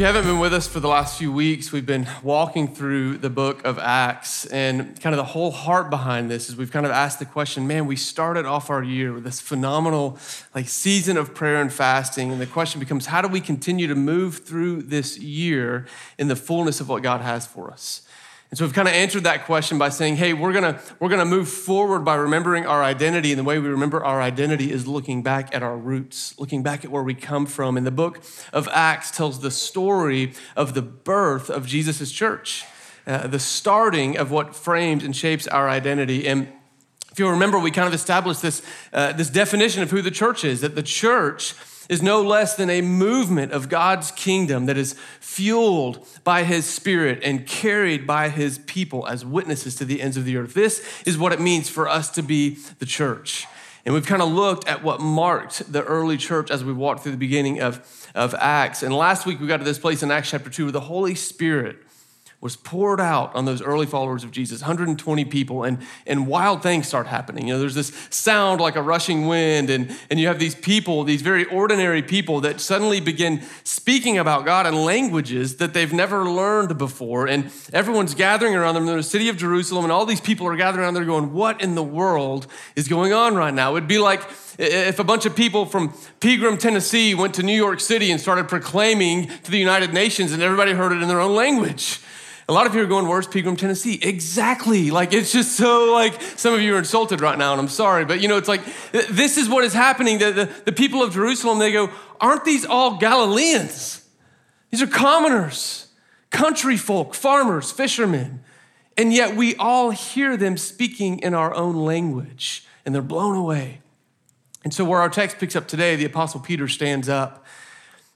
you haven't been with us for the last few weeks, we've been walking through the book of Acts. And kind of the whole heart behind this is we've kind of asked the question man, we started off our year with this phenomenal like season of prayer and fasting. And the question becomes how do we continue to move through this year in the fullness of what God has for us? And so we've kind of answered that question by saying, hey, we're gonna, we're gonna move forward by remembering our identity. And the way we remember our identity is looking back at our roots, looking back at where we come from. And the book of Acts tells the story of the birth of Jesus' church, uh, the starting of what frames and shapes our identity. And if you'll remember, we kind of established this, uh, this definition of who the church is, that the church is no less than a movement of God's kingdom that is fueled by his spirit and carried by his people as witnesses to the ends of the earth. This is what it means for us to be the church. And we've kind of looked at what marked the early church as we walked through the beginning of, of Acts. And last week we got to this place in Acts chapter 2 where the Holy Spirit was poured out on those early followers of Jesus, 120 people, and, and wild things start happening. You know, there's this sound like a rushing wind, and, and you have these people, these very ordinary people that suddenly begin speaking about God in languages that they've never learned before. And everyone's gathering around them in the city of Jerusalem, and all these people are gathering around there going, What in the world is going on right now? It'd be like if a bunch of people from Pegram, Tennessee went to New York City and started proclaiming to the United Nations, and everybody heard it in their own language. A lot of you are going, Where's Pegram, Tennessee? Exactly. Like, it's just so, like, some of you are insulted right now, and I'm sorry. But, you know, it's like, this is what is happening. The, the, the people of Jerusalem, they go, Aren't these all Galileans? These are commoners, country folk, farmers, fishermen. And yet we all hear them speaking in our own language, and they're blown away. And so, where our text picks up today, the Apostle Peter stands up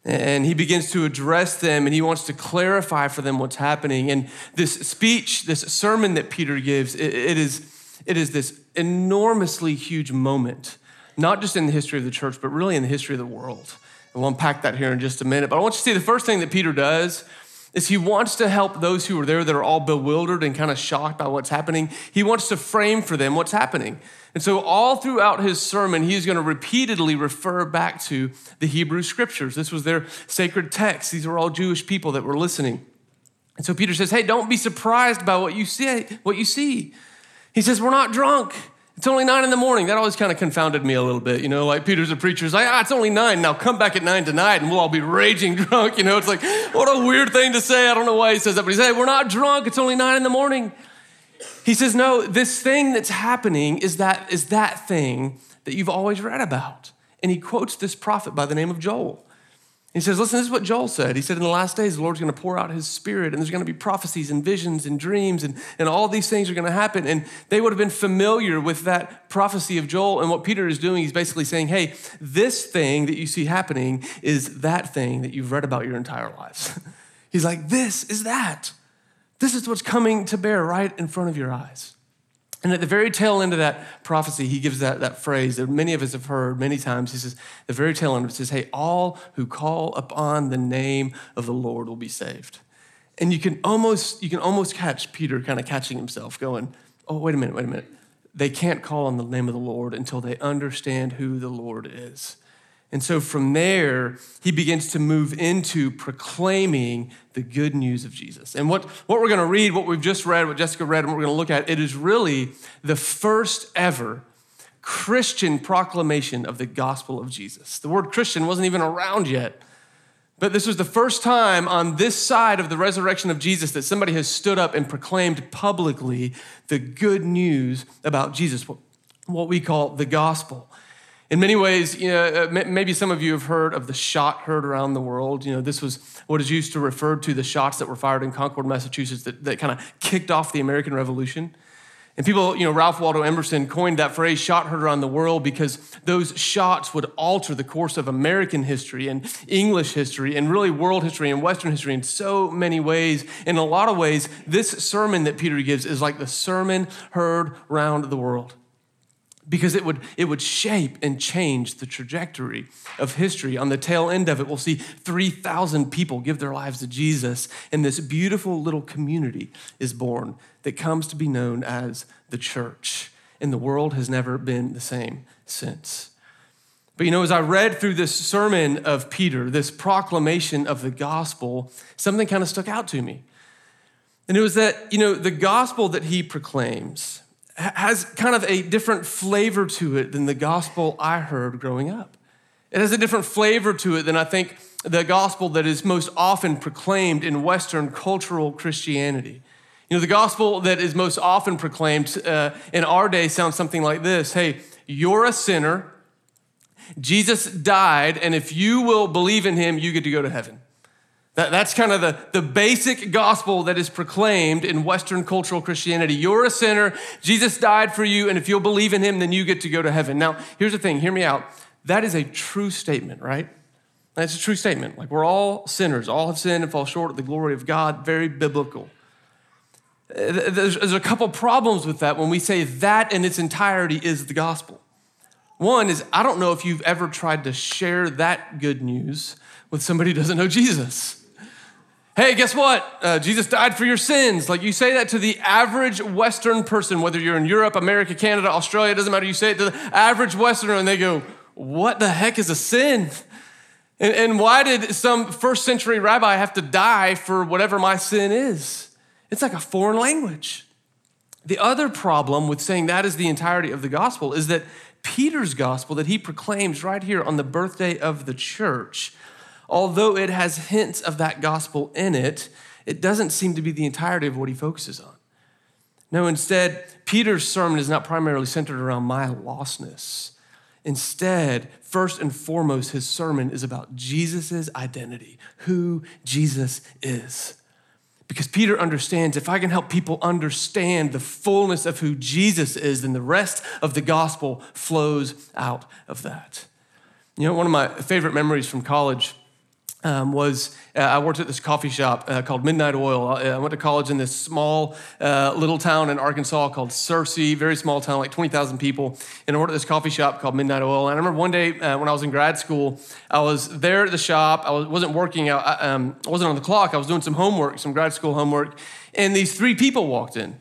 and he begins to address them and he wants to clarify for them what's happening. And this speech, this sermon that Peter gives, it, is, it is this enormously huge moment, not just in the history of the church, but really in the history of the world. And we'll unpack that here in just a minute. But I want you to see the first thing that Peter does is he wants to help those who are there that are all bewildered and kind of shocked by what's happening. He wants to frame for them what's happening. And so, all throughout his sermon, he's going to repeatedly refer back to the Hebrew scriptures. This was their sacred text. These were all Jewish people that were listening. And so Peter says, Hey, don't be surprised by what you see. What you see. He says, We're not drunk. It's only nine in the morning. That always kind of confounded me a little bit. You know, like Peter's a preacher. He's like, ah, it's only nine. Now come back at nine tonight and we'll all be raging drunk. You know, it's like, what a weird thing to say. I don't know why he says that, but he says, hey, we're not drunk. It's only nine in the morning. He says, no, this thing that's happening is that, is that thing that you've always read about. And he quotes this prophet by the name of Joel. He says, Listen, this is what Joel said. He said, In the last days, the Lord's going to pour out his spirit, and there's going to be prophecies and visions and dreams, and, and all these things are going to happen. And they would have been familiar with that prophecy of Joel. And what Peter is doing, he's basically saying, Hey, this thing that you see happening is that thing that you've read about your entire lives. he's like, This is that. This is what's coming to bear right in front of your eyes. And at the very tail end of that prophecy, he gives that, that phrase that many of us have heard many times. He says, the very tail end, of it says, Hey, all who call upon the name of the Lord will be saved. And you can almost, you can almost catch Peter kind of catching himself, going, Oh, wait a minute, wait a minute. They can't call on the name of the Lord until they understand who the Lord is. And so from there, he begins to move into proclaiming the good news of Jesus. And what, what we're going to read, what we've just read, what Jessica read, and what we're going to look at, it is really the first ever Christian proclamation of the gospel of Jesus. The word Christian wasn't even around yet. But this was the first time on this side of the resurrection of Jesus that somebody has stood up and proclaimed publicly the good news about Jesus, what we call the gospel. In many ways, you know, uh, maybe some of you have heard of the shot heard around the world. You know, this was what is used to refer to the shots that were fired in Concord, Massachusetts, that, that kind of kicked off the American Revolution. And people, you know, Ralph Waldo Emerson coined that phrase, shot heard around the world, because those shots would alter the course of American history and English history and really world history and Western history in so many ways. In a lot of ways, this sermon that Peter gives is like the sermon heard around the world because it would, it would shape and change the trajectory of history. On the tail end of it, we'll see 3,000 people give their lives to Jesus, and this beautiful little community is born that comes to be known as the church. And the world has never been the same since. But you know, as I read through this sermon of Peter, this proclamation of the gospel, something kind of stuck out to me. And it was that, you know, the gospel that he proclaims has kind of a different flavor to it than the gospel I heard growing up. It has a different flavor to it than I think the gospel that is most often proclaimed in Western cultural Christianity. You know, the gospel that is most often proclaimed uh, in our day sounds something like this Hey, you're a sinner. Jesus died, and if you will believe in him, you get to go to heaven. That, that's kind of the, the basic gospel that is proclaimed in Western cultural Christianity. You're a sinner, Jesus died for you, and if you'll believe in him, then you get to go to heaven. Now, here's the thing hear me out. That is a true statement, right? That's a true statement. Like we're all sinners, all have sinned and fall short of the glory of God, very biblical. Uh, there's, there's a couple problems with that when we say that in its entirety is the gospel. One is, I don't know if you've ever tried to share that good news with somebody who doesn't know Jesus. Hey, guess what? Uh, Jesus died for your sins. Like you say that to the average Western person, whether you're in Europe, America, Canada, Australia, doesn't matter. You say it to the average Westerner, and they go, What the heck is a sin? And, and why did some first century rabbi have to die for whatever my sin is? It's like a foreign language. The other problem with saying that is the entirety of the gospel is that Peter's gospel that he proclaims right here on the birthday of the church although it has hints of that gospel in it, it doesn't seem to be the entirety of what he focuses on. No, instead, Peter's sermon is not primarily centered around my lostness. Instead, first and foremost, his sermon is about Jesus' identity, who Jesus is. Because Peter understands if I can help people understand the fullness of who Jesus is, then the rest of the gospel flows out of that. You know, one of my favorite memories from college um, was uh, I worked at this coffee shop uh, called Midnight Oil. I, I, went to college in this small uh, little town in Arkansas called Searcy, very small town, like 20,000 people. And I worked at this coffee shop called Midnight Oil. And I remember one day uh, when I was in grad school, I was there at the shop. I was, wasn't working, I, um, I wasn't on the clock. I was doing some homework, some grad school homework. And these three people walked in.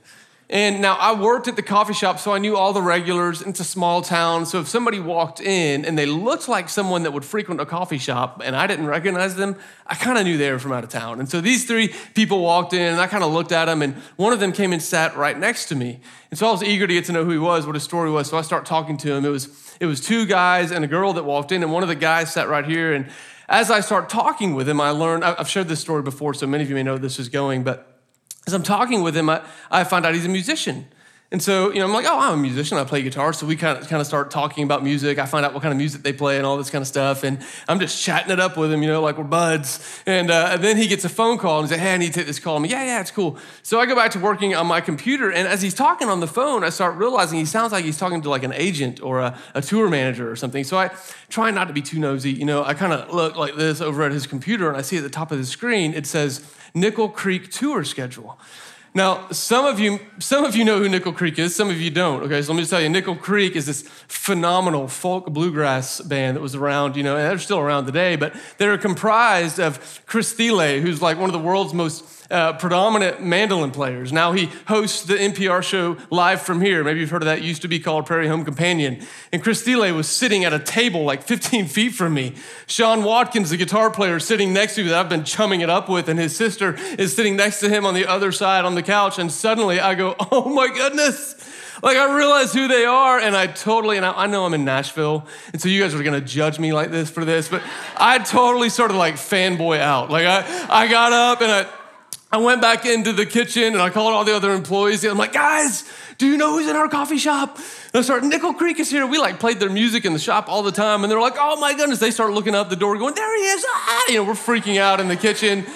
And now I worked at the coffee shop, so I knew all the regulars. It's a small town. So if somebody walked in and they looked like someone that would frequent a coffee shop and I didn't recognize them, I kind of knew they were from out of town. And so these three people walked in and I kind of looked at them and one of them came and sat right next to me. And so I was eager to get to know who he was, what his story was. So I start talking to him. It was, it was two guys and a girl that walked in and one of the guys sat right here. And as I start talking with him, I learned, I've shared this story before, so many of you may know this is going, but as I'm talking with him, I, I find out he's a musician. And so, you know, I'm like, oh, I'm a musician. I play guitar. So we kind of kind of start talking about music. I find out what kind of music they play and all this kind of stuff. And I'm just chatting it up with him, you know, like we're buds. And, uh, and then he gets a phone call and he's like, hey, I need to take this call. I'm like, yeah, yeah, it's cool. So I go back to working on my computer. And as he's talking on the phone, I start realizing he sounds like he's talking to like an agent or a, a tour manager or something. So I try not to be too nosy. You know, I kind of look like this over at his computer and I see at the top of the screen, it says Nickel Creek tour schedule. Now, some of you, some of you know who Nickel Creek is, some of you don't. Okay, so let me just tell you, Nickel Creek is this phenomenal folk bluegrass band that was around, you know, and they're still around today, but they're comprised of Chris Thile, who's like one of the world's most uh, predominant mandolin players. Now he hosts the NPR show Live from Here. Maybe you've heard of that. It used to be called Prairie Home Companion. And Chris Thile was sitting at a table like 15 feet from me. Sean Watkins, the guitar player, sitting next to me that I've been chumming it up with, and his sister is sitting next to him on the other side on the couch. And suddenly I go, oh my goodness. Like I realize who they are, and I totally, and I, I know I'm in Nashville, and so you guys are gonna judge me like this for this, but I totally sort of like fanboy out. Like I, I got up and I, I went back into the kitchen and I called all the other employees. I'm like, guys, do you know who's in our coffee shop? And I started, Nickel Creek is here. We like played their music in the shop all the time. And they're like, oh my goodness. They start looking out the door going, there he is. Ah! You know, we're freaking out in the kitchen.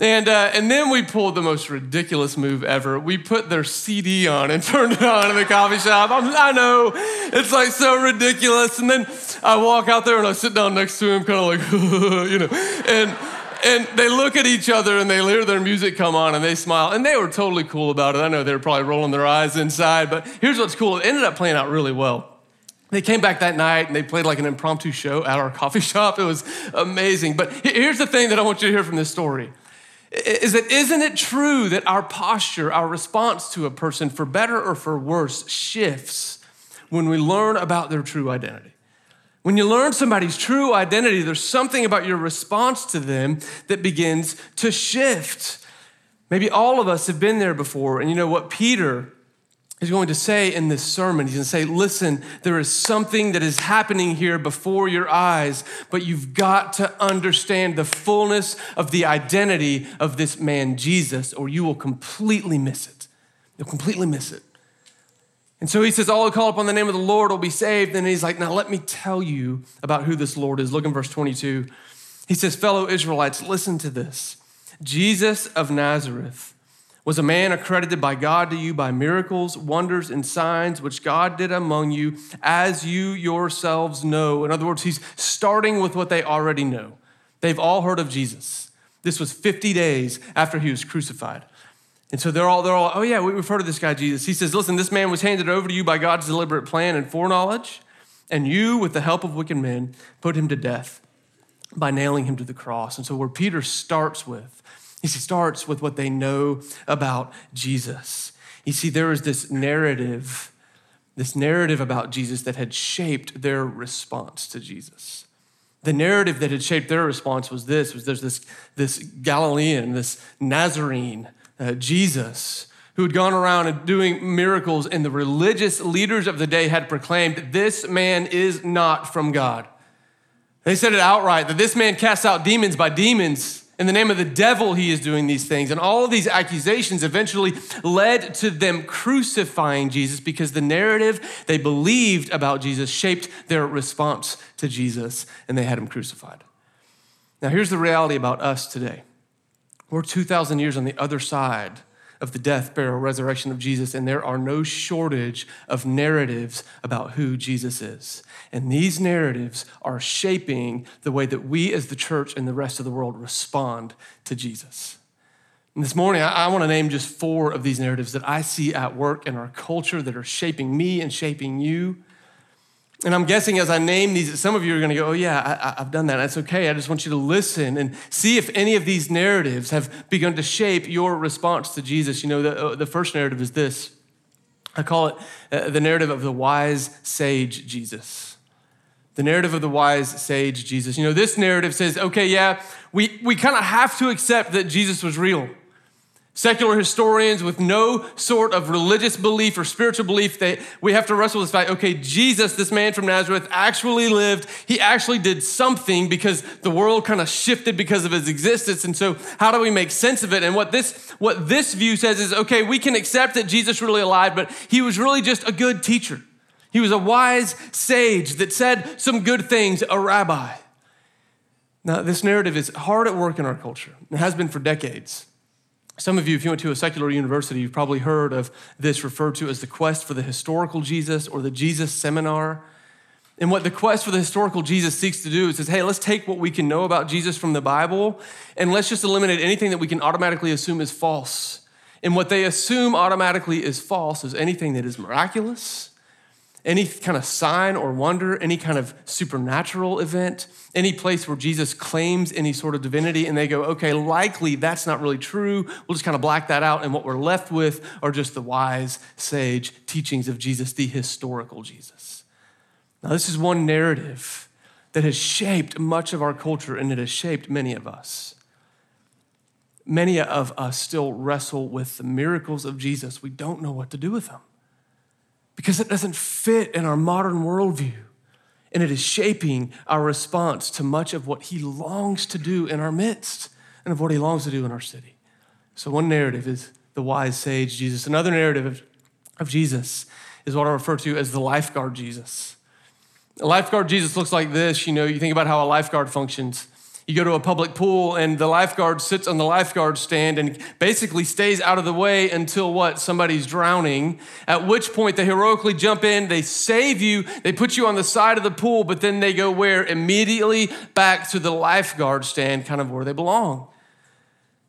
And, uh, and then we pulled the most ridiculous move ever. We put their CD on and turned it on in the coffee shop. I'm, i know, it's like so ridiculous. And then I walk out there and I sit down next to him, kind of like, you know, and and they look at each other and they hear their music come on and they smile. And they were totally cool about it. I know they were probably rolling their eyes inside, but here's what's cool it ended up playing out really well. They came back that night and they played like an impromptu show at our coffee shop. It was amazing. But here's the thing that I want you to hear from this story is that isn't it true that our posture, our response to a person, for better or for worse, shifts when we learn about their true identity? When you learn somebody's true identity, there's something about your response to them that begins to shift. Maybe all of us have been there before. And you know what Peter is going to say in this sermon? He's going to say, Listen, there is something that is happening here before your eyes, but you've got to understand the fullness of the identity of this man, Jesus, or you will completely miss it. You'll completely miss it. And so he says, All who call upon the name of the Lord will be saved. And he's like, Now let me tell you about who this Lord is. Look in verse 22. He says, Fellow Israelites, listen to this. Jesus of Nazareth was a man accredited by God to you by miracles, wonders, and signs which God did among you, as you yourselves know. In other words, he's starting with what they already know. They've all heard of Jesus. This was 50 days after he was crucified. And so they're all, they're all, oh yeah, we've heard of this guy, Jesus. He says, listen, this man was handed over to you by God's deliberate plan and foreknowledge, and you, with the help of wicked men, put him to death by nailing him to the cross. And so where Peter starts with, he starts with what they know about Jesus. You see, there is this narrative, this narrative about Jesus that had shaped their response to Jesus. The narrative that had shaped their response was this, was there's this, this Galilean, this Nazarene, uh, Jesus, who had gone around and doing miracles, and the religious leaders of the day had proclaimed, This man is not from God. They said it outright that this man casts out demons by demons. In the name of the devil, he is doing these things. And all of these accusations eventually led to them crucifying Jesus because the narrative they believed about Jesus shaped their response to Jesus, and they had him crucified. Now, here's the reality about us today we're 2,000 years on the other side of the death, burial, resurrection of Jesus, and there are no shortage of narratives about who Jesus is. And these narratives are shaping the way that we as the church and the rest of the world respond to Jesus. And this morning, I, I want to name just four of these narratives that I see at work in our culture that are shaping me and shaping you. And I'm guessing as I name these, some of you are going to go, oh, yeah, I, have done that. That's okay. I just want you to listen and see if any of these narratives have begun to shape your response to Jesus. You know, the, uh, the first narrative is this I call it uh, the narrative of the wise sage Jesus. The narrative of the wise sage Jesus. You know, this narrative says, okay, yeah, we, we kind of have to accept that Jesus was real. Secular historians with no sort of religious belief or spiritual belief, they, we have to wrestle with this fact okay, Jesus, this man from Nazareth, actually lived. He actually did something because the world kind of shifted because of his existence. And so, how do we make sense of it? And what this, what this view says is okay, we can accept that Jesus really alive, but he was really just a good teacher. He was a wise sage that said some good things, a rabbi. Now, this narrative is hard at work in our culture. It has been for decades. Some of you, if you went to a secular university, you've probably heard of this referred to as the quest for the historical Jesus or the Jesus seminar. And what the quest for the historical Jesus seeks to do is says, hey, let's take what we can know about Jesus from the Bible and let's just eliminate anything that we can automatically assume is false. And what they assume automatically is false is anything that is miraculous, any kind of sign or wonder, any kind of supernatural event, any place where Jesus claims any sort of divinity, and they go, okay, likely that's not really true. We'll just kind of black that out. And what we're left with are just the wise, sage teachings of Jesus, the historical Jesus. Now, this is one narrative that has shaped much of our culture, and it has shaped many of us. Many of us still wrestle with the miracles of Jesus. We don't know what to do with them because it doesn't fit in our modern worldview. And it is shaping our response to much of what he longs to do in our midst and of what he longs to do in our city. So, one narrative is the wise sage Jesus. Another narrative of, of Jesus is what I refer to as the lifeguard Jesus. A lifeguard Jesus looks like this. You know, you think about how a lifeguard functions. You go to a public pool and the lifeguard sits on the lifeguard stand and basically stays out of the way until what? Somebody's drowning. At which point they heroically jump in, they save you, they put you on the side of the pool, but then they go where? Immediately back to the lifeguard stand, kind of where they belong.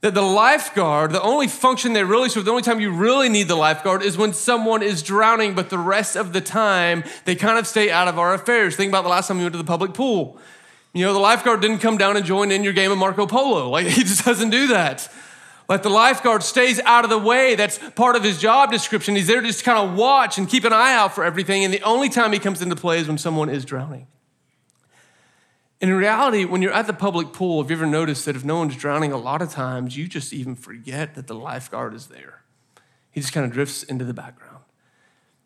That the lifeguard, the only function they really serve, the only time you really need the lifeguard is when someone is drowning, but the rest of the time they kind of stay out of our affairs. Think about the last time you went to the public pool. You know, the lifeguard didn't come down and join in your game of Marco Polo. Like, he just doesn't do that. Like, the lifeguard stays out of the way. That's part of his job description. He's there to just kind of watch and keep an eye out for everything. And the only time he comes into play is when someone is drowning. And in reality, when you're at the public pool, have you ever noticed that if no one's drowning, a lot of times you just even forget that the lifeguard is there? He just kind of drifts into the background.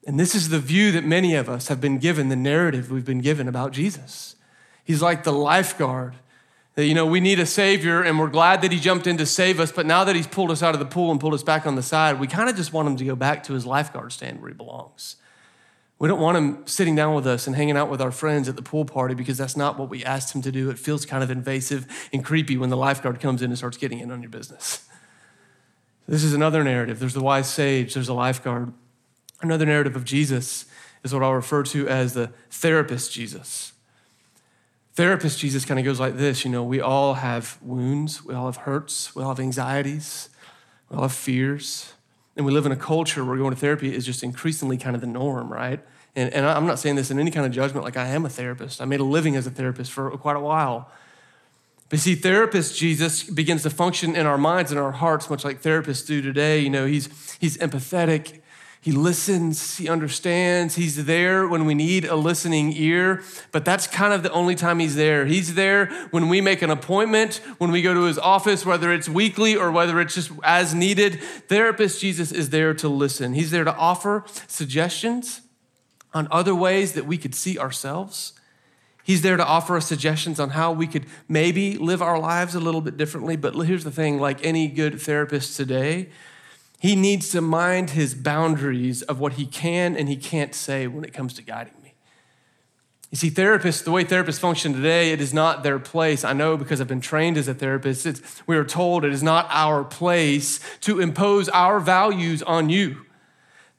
And this is the view that many of us have been given, the narrative we've been given about Jesus. He's like the lifeguard. You know, we need a savior and we're glad that he jumped in to save us, but now that he's pulled us out of the pool and pulled us back on the side, we kind of just want him to go back to his lifeguard stand where he belongs. We don't want him sitting down with us and hanging out with our friends at the pool party because that's not what we asked him to do. It feels kind of invasive and creepy when the lifeguard comes in and starts getting in on your business. This is another narrative. There's the wise sage, there's a lifeguard. Another narrative of Jesus is what I'll refer to as the therapist Jesus. Therapist Jesus kind of goes like this you know, we all have wounds, we all have hurts, we all have anxieties, we all have fears. And we live in a culture where going to therapy is just increasingly kind of the norm, right? And, and I'm not saying this in any kind of judgment, like I am a therapist. I made a living as a therapist for quite a while. But see, therapist Jesus begins to function in our minds and our hearts, much like therapists do today. You know, he's, he's empathetic, he listens, he understands, he's there when we need a listening ear, but that's kind of the only time he's there. He's there when we make an appointment, when we go to his office, whether it's weekly or whether it's just as needed. Therapist Jesus is there to listen. He's there to offer suggestions on other ways that we could see ourselves. He's there to offer us suggestions on how we could maybe live our lives a little bit differently. But here's the thing like any good therapist today, he needs to mind his boundaries of what he can and he can't say when it comes to guiding me. You see, therapists, the way therapists function today, it is not their place. I know because I've been trained as a therapist. It's, we are told it is not our place to impose our values on you.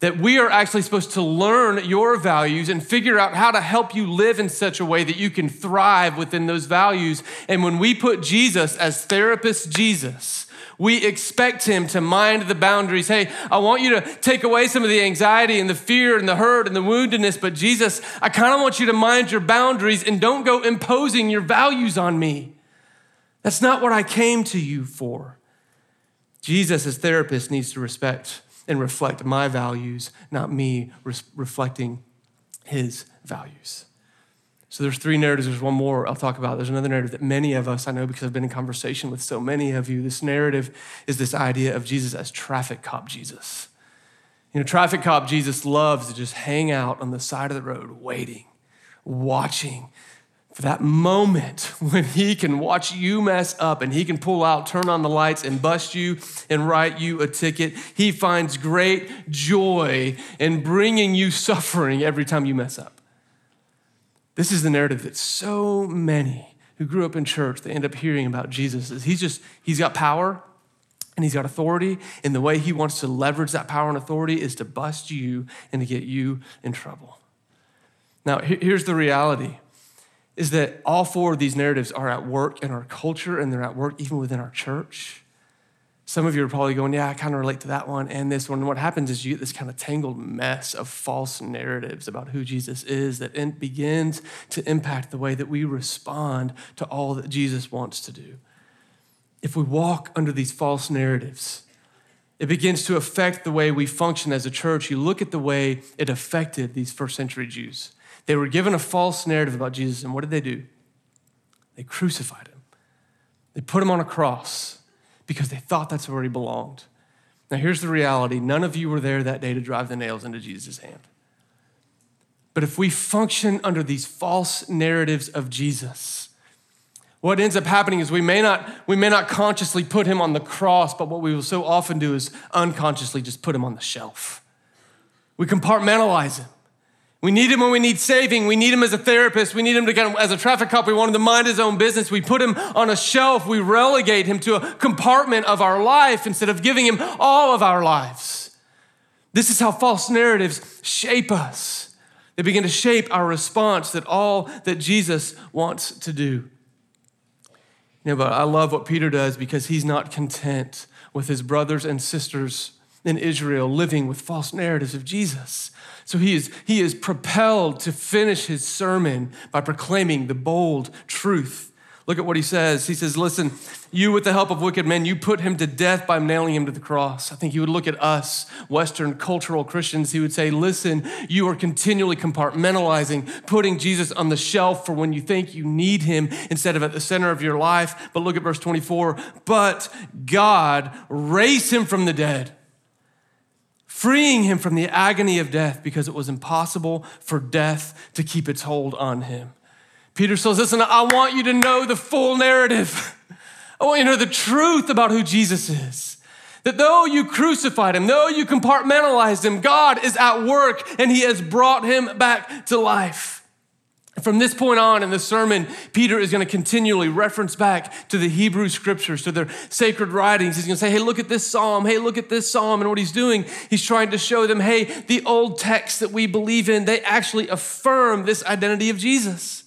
That we are actually supposed to learn your values and figure out how to help you live in such a way that you can thrive within those values. And when we put Jesus as therapist Jesus, we expect him to mind the boundaries. Hey, I want you to take away some of the anxiety and the fear and the hurt and the woundedness, but Jesus, I kind of want you to mind your boundaries and don't go imposing your values on me. That's not what I came to you for. Jesus, as therapist, needs to respect and reflect my values, not me reflecting his values. So there's three narratives. There's one more I'll talk about. There's another narrative that many of us, I know because I've been in conversation with so many of you, this narrative is this idea of Jesus as traffic cop Jesus. You know, traffic cop Jesus loves to just hang out on the side of the road, waiting, watching for that moment when he can watch you mess up and he can pull out, turn on the lights, and bust you and write you a ticket. He finds great joy in bringing you suffering every time you mess up. This is the narrative that so many who grew up in church, they end up hearing about Jesus is he's just, he's got power and he's got authority. And the way he wants to leverage that power and authority is to bust you and to get you in trouble. Now, here's the reality is that all four of these narratives are at work in our culture and they're at work even within our church. Some of you are probably going, Yeah, I kind of relate to that one and this one. And what happens is you get this kind of tangled mess of false narratives about who Jesus is that begins to impact the way that we respond to all that Jesus wants to do. If we walk under these false narratives, it begins to affect the way we function as a church. You look at the way it affected these first century Jews. They were given a false narrative about Jesus, and what did they do? They crucified him, they put him on a cross because they thought that's where he belonged. Now, here's the reality none of you were there that day to drive the nails into Jesus' hand. But if we function under these false narratives of Jesus, what ends up happening is we may not we may not consciously put him on the cross, but what we will so often do is unconsciously just put him on the shelf. We compartmentalize him. We need him when we need saving. We need him as a therapist. We need him to get him as a traffic cop. We want him to mind his own business. We put him on a shelf. We relegate him to a compartment of our life instead of giving him all of our lives. This is how false narratives shape us. They begin to shape our response that all that Jesus wants to do. You know, but I love what Peter does because he's not content with his brothers and sisters in Israel living with false narratives of Jesus. So he is, he is propelled to finish his sermon by proclaiming the bold truth. Look at what he says. He says, Listen, you with the help of wicked men, you put him to death by nailing him to the cross. I think he would look at us, Western cultural Christians. He would say, Listen, you are continually compartmentalizing, putting Jesus on the shelf for when you think you need him instead of at the center of your life. But look at verse 24. But God raised him from the dead freeing him from the agony of death because it was impossible for death to keep its hold on him. Peter says, Listen, I want you to know the full narrative. I want you to know the truth about who Jesus is. That though you crucified him, though you compartmentalized him, God is at work and he has brought him back to life. From this point on in the sermon, Peter is going to continually reference back to the Hebrew scriptures, to their sacred writings. He's going to say, hey, look at this psalm. Hey, look at this psalm. And what he's doing, he's trying to show them, hey, the old texts that we believe in, they actually affirm this identity of Jesus.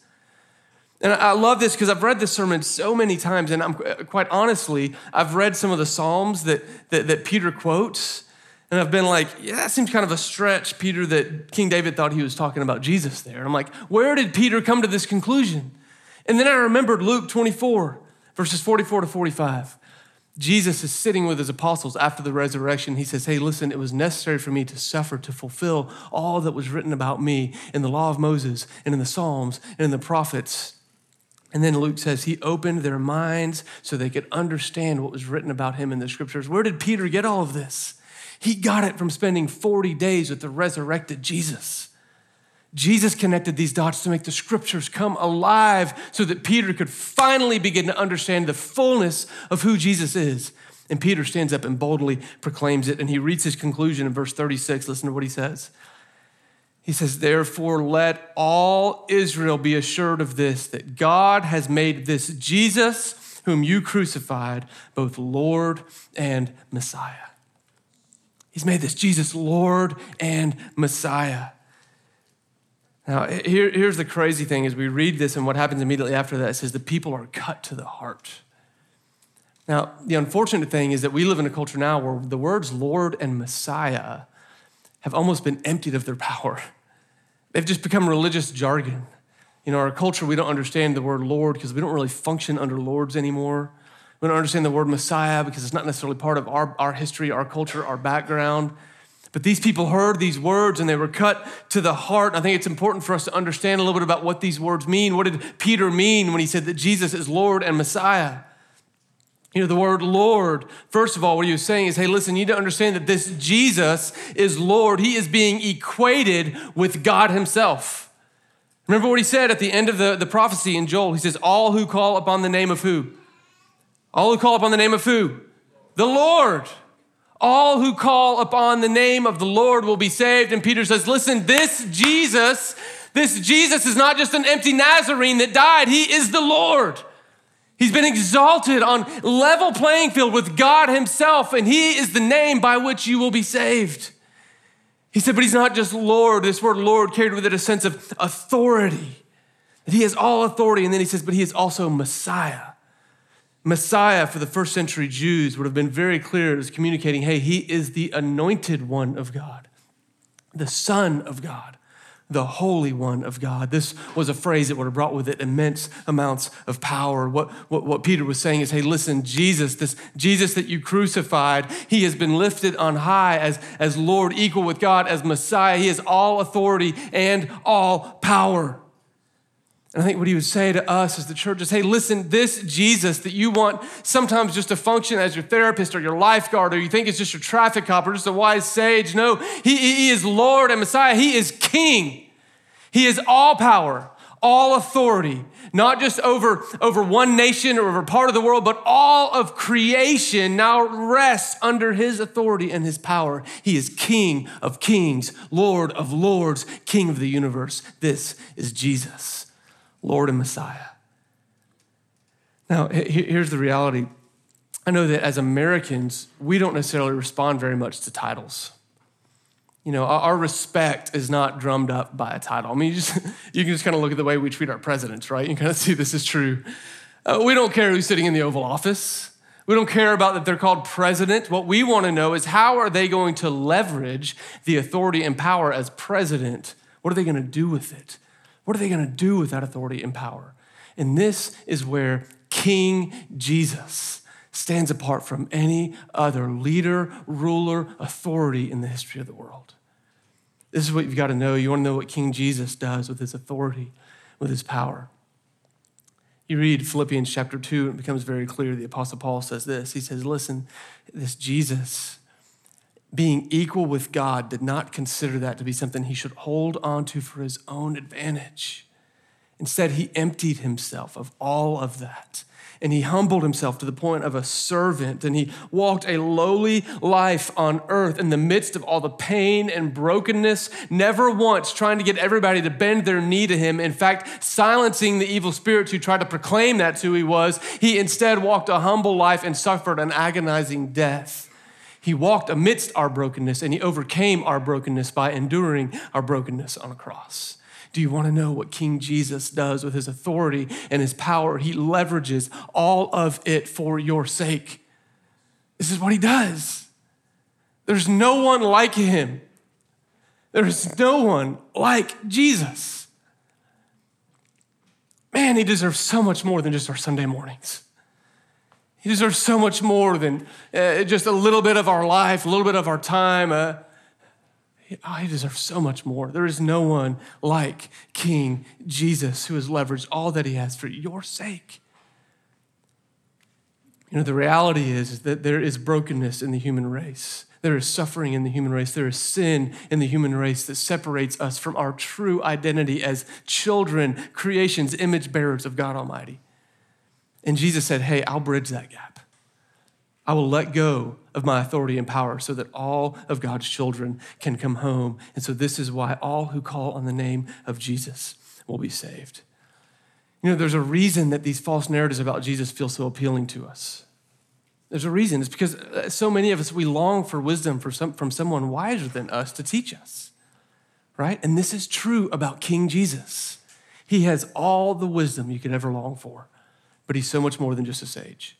And I love this because I've read this sermon so many times, and I'm uh, quite honestly, I've read some of the Psalms that, that, that Peter quotes, and I've been like, yeah, that seems kind of a stretch, Peter, that King David thought he was talking about Jesus there. I'm like, where did Peter come to this conclusion? And then I remembered Luke 24, verses 44 to 45. Jesus is sitting with his apostles after the resurrection. He says, Hey, listen, it was necessary for me to suffer to fulfill all that was written about me in the law of Moses and in the Psalms and in the prophets. And then Luke says he opened their minds so they could understand what was written about him in the scriptures. Where did Peter get all of this? He got it from spending 40 days with the resurrected Jesus. Jesus connected these dots to make the scriptures come alive so that Peter could finally begin to understand the fullness of who Jesus is. And Peter stands up and boldly proclaims it. And he reads his conclusion in verse 36. Listen to what he says. He says, Therefore, let all Israel be assured of this, that God has made this Jesus, whom you crucified, both Lord and Messiah. He's made this Jesus Lord and Messiah. Now, here, here's the crazy thing as we read this, and what happens immediately after that, says the people are cut to the heart. Now, the unfortunate thing is that we live in a culture now where the words Lord and Messiah have almost been emptied of their power. They've just become religious jargon. You know, our culture, we don't understand the word Lord because we don't really function under lords anymore. We don't understand the word Messiah because it's not necessarily part of our, our history, our culture, our background. But these people heard these words and they were cut to the heart. I think it's important for us to understand a little bit about what these words mean. What did Peter mean when he said that Jesus is Lord and Messiah? You know, the word Lord, first of all, what he was saying is, hey, listen, you need to understand that this Jesus is Lord. He is being equated with God Himself. Remember what he said at the end of the, the prophecy in Joel? He says, All who call upon the name of who? All who call upon the name of who? The Lord. All who call upon the name of the Lord will be saved. And Peter says, Listen, this Jesus, this Jesus is not just an empty Nazarene that died, He is the Lord. He's been exalted on level playing field with God himself, and he is the name by which you will be saved. He said, but he's not just Lord. This word Lord carried with it a sense of authority. That he has all authority. And then he says, but he is also Messiah. Messiah for the first century Jews would have been very clear as communicating, hey, he is the anointed one of God, the Son of God the Holy One of God. This was a phrase that would have brought with it immense amounts of power. What, what, what Peter was saying is, hey, listen, Jesus, this Jesus that you crucified, he has been lifted on high as, as Lord, equal with God, as Messiah. He has all authority and all power. And I think what he would say to us as the church is hey, listen, this Jesus that you want sometimes just to function as your therapist or your lifeguard, or you think it's just your traffic cop or just a wise sage. No, he, he is Lord and Messiah. He is King. He is all power, all authority, not just over, over one nation or over part of the world, but all of creation now rests under his authority and his power. He is King of kings, Lord of lords, King of the universe. This is Jesus. Lord and Messiah. Now, here's the reality. I know that as Americans, we don't necessarily respond very much to titles. You know, our respect is not drummed up by a title. I mean, you, just, you can just kind of look at the way we treat our presidents, right? You kind of see this is true. Uh, we don't care who's sitting in the Oval Office. We don't care about that they're called president. What we want to know is how are they going to leverage the authority and power as president? What are they going to do with it? What are they going to do with that authority and power? And this is where King Jesus stands apart from any other leader, ruler, authority in the history of the world. This is what you've got to know. You want to know what King Jesus does with his authority, with his power. You read Philippians chapter 2, and it becomes very clear. The Apostle Paul says this He says, Listen, this Jesus, being equal with God, did not consider that to be something he should hold on to for his own advantage. Instead, he emptied himself of all of that and he humbled himself to the point of a servant and he walked a lowly life on earth in the midst of all the pain and brokenness, never once trying to get everybody to bend their knee to him. In fact, silencing the evil spirits who tried to proclaim that's who he was. He instead walked a humble life and suffered an agonizing death. He walked amidst our brokenness and he overcame our brokenness by enduring our brokenness on a cross. Do you want to know what King Jesus does with his authority and his power? He leverages all of it for your sake. This is what he does. There's no one like him. There's no one like Jesus. Man, he deserves so much more than just our Sunday mornings. He deserves so much more than uh, just a little bit of our life, a little bit of our time. Uh, oh, he deserves so much more. There is no one like King Jesus who has leveraged all that he has for your sake. You know, the reality is, is that there is brokenness in the human race. There is suffering in the human race. There is sin in the human race that separates us from our true identity as children, creations, image bearers of God Almighty. And Jesus said, Hey, I'll bridge that gap. I will let go of my authority and power so that all of God's children can come home. And so, this is why all who call on the name of Jesus will be saved. You know, there's a reason that these false narratives about Jesus feel so appealing to us. There's a reason. It's because uh, so many of us, we long for wisdom from someone wiser than us to teach us, right? And this is true about King Jesus. He has all the wisdom you could ever long for, but he's so much more than just a sage.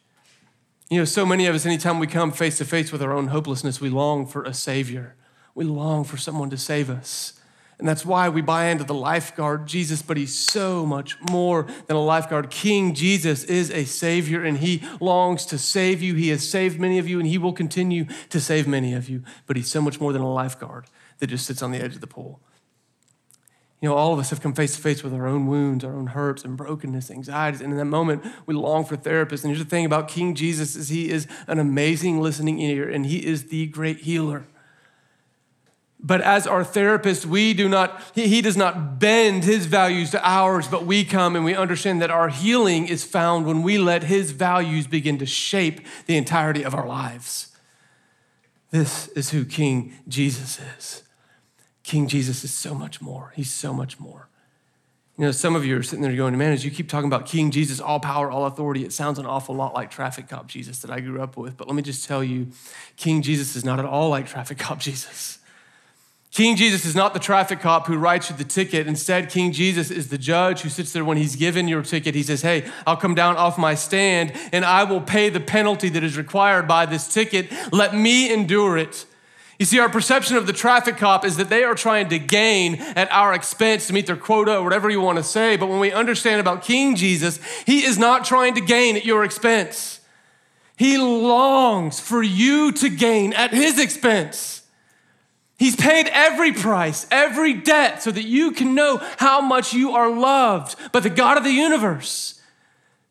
You know, so many of us, anytime we come face to face with our own hopelessness, we long for a Savior. We long for someone to save us. And that's why we buy into the lifeguard, Jesus, but he's so much more than a lifeguard. King Jesus is a Savior, and he longs to save you. He has saved many of you, and he will continue to save many of you. But he's so much more than a lifeguard that just sits on the edge of the pool. You know, all of us have come face to face with our own wounds, our own hurts and brokenness, anxieties. And in that moment, we long for therapists. And here's the thing about King Jesus is he is an amazing listening ear and he is the great healer. But as our therapist, we do not, he, he does not bend his values to ours, but we come and we understand that our healing is found when we let his values begin to shape the entirety of our lives. This is who King Jesus is. King Jesus is so much more. He's so much more. You know, some of you are sitting there going, man, as you keep talking about King Jesus, all power, all authority, it sounds an awful lot like traffic cop Jesus that I grew up with. But let me just tell you, King Jesus is not at all like traffic cop Jesus. King Jesus is not the traffic cop who writes you the ticket. Instead, King Jesus is the judge who sits there when he's given your ticket. He says, Hey, I'll come down off my stand and I will pay the penalty that is required by this ticket. Let me endure it. You see, our perception of the traffic cop is that they are trying to gain at our expense to meet their quota or whatever you want to say. But when we understand about King Jesus, he is not trying to gain at your expense. He longs for you to gain at his expense. He's paid every price, every debt, so that you can know how much you are loved by the God of the universe.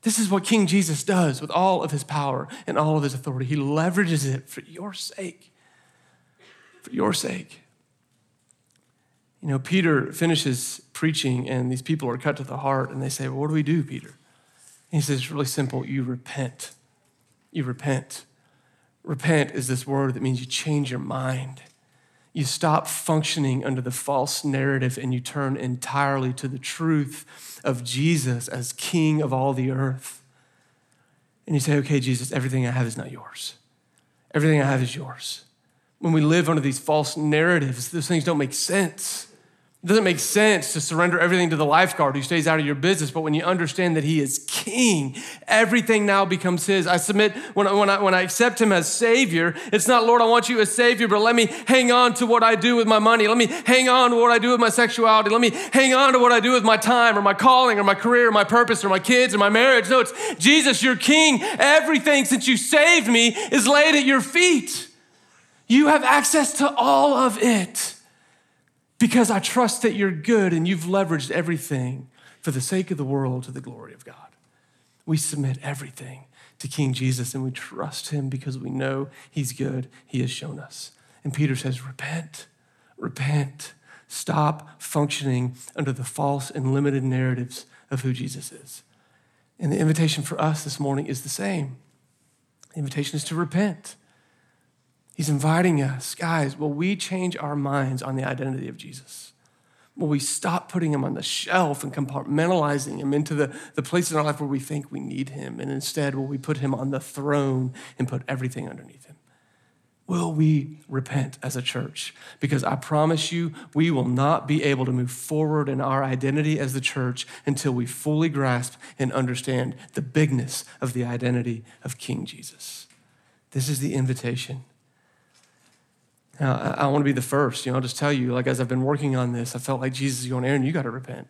This is what King Jesus does with all of his power and all of his authority. He leverages it for your sake for your sake. You know, Peter finishes preaching, and these people are cut to the heart, and they say, Well, what do we do, Peter? And he says, It's really simple. You repent. You repent. Repent is this word that means you change your mind. You stop functioning under the false narrative and you turn entirely to the truth of Jesus as King of all the earth. And you say, Okay, Jesus, everything I have is not yours. Everything I have is yours when we live under these false narratives, those things don't make sense. It doesn't make sense to surrender everything to the lifeguard who stays out of your business, but when you understand that he is king, everything now becomes his. I submit, when I, when, I, when I accept him as Savior, it's not, Lord, I want you as Savior, but let me hang on to what I do with my money. Let me hang on to what I do with my sexuality. Let me hang on to what I do with my time or my calling or my career or my purpose or my kids or my marriage. No, it's Jesus, you're king. Everything since you saved me is laid at your feet. You have access to all of it because I trust that you're good and you've leveraged everything for the sake of the world to the glory of God. We submit everything to King Jesus and we trust him because we know he's good. He has shown us. And Peter says, Repent, repent. Stop functioning under the false and limited narratives of who Jesus is. And the invitation for us this morning is the same. The invitation is to repent. He's inviting us, guys, will we change our minds on the identity of Jesus? Will we stop putting him on the shelf and compartmentalizing him into the, the place in our life where we think we need him? And instead, will we put him on the throne and put everything underneath him? Will we repent as a church? Because I promise you, we will not be able to move forward in our identity as the church until we fully grasp and understand the bigness of the identity of King Jesus. This is the invitation now, I, I want to be the first. You know, I'll just tell you, like, as I've been working on this, I felt like Jesus is going, Aaron, you got to repent.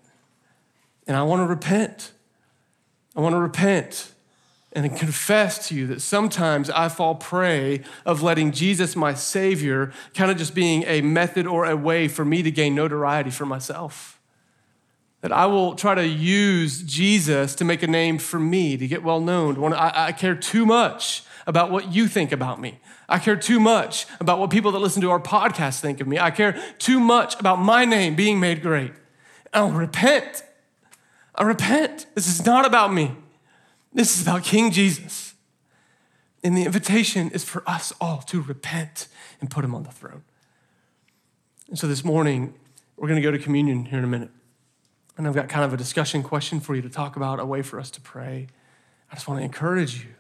And I want to repent. I want to repent and confess to you that sometimes I fall prey of letting Jesus, my Savior, kind of just being a method or a way for me to gain notoriety for myself. That I will try to use Jesus to make a name for me, to get well known. I, I care too much about what you think about me. I care too much about what people that listen to our podcast think of me. I care too much about my name being made great. I'll repent. I repent. This is not about me. This is about King Jesus. And the invitation is for us all to repent and put him on the throne. And so this morning, we're going to go to communion here in a minute. And I've got kind of a discussion question for you to talk about, a way for us to pray. I just want to encourage you,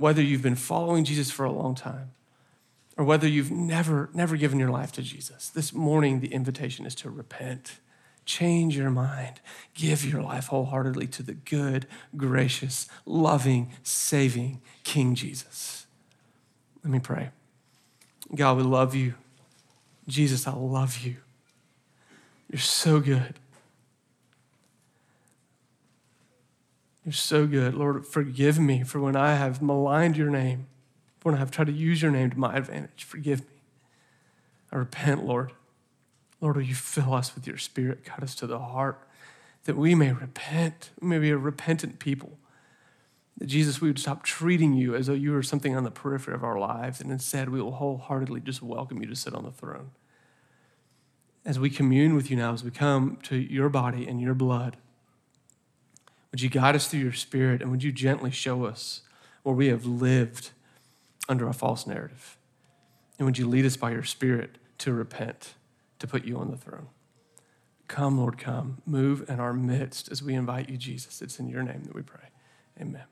whether you've been following Jesus for a long time or whether you've never, never given your life to Jesus, this morning the invitation is to repent. Change your mind. Give your life wholeheartedly to the good, gracious, loving, saving King Jesus. Let me pray. God, we love you. Jesus, I love you. You're so good. You're so good. Lord, forgive me for when I have maligned your name for when I've tried to use your name to my advantage. Forgive me. I repent, Lord. Lord, will you fill us with your spirit, cut us to the heart, that we may repent, we may be a repentant people. That Jesus, we would stop treating you as though you were something on the periphery of our lives, and instead we will wholeheartedly just welcome you to sit on the throne. As we commune with you now, as we come to your body and your blood, would you guide us through your spirit, and would you gently show us where we have lived? under a false narrative? And would you lead us by your Spirit to repent, to put you on the throne? Come, Lord, come. Move in our midst as we invite you, Jesus. It's in your name that we pray. Amen.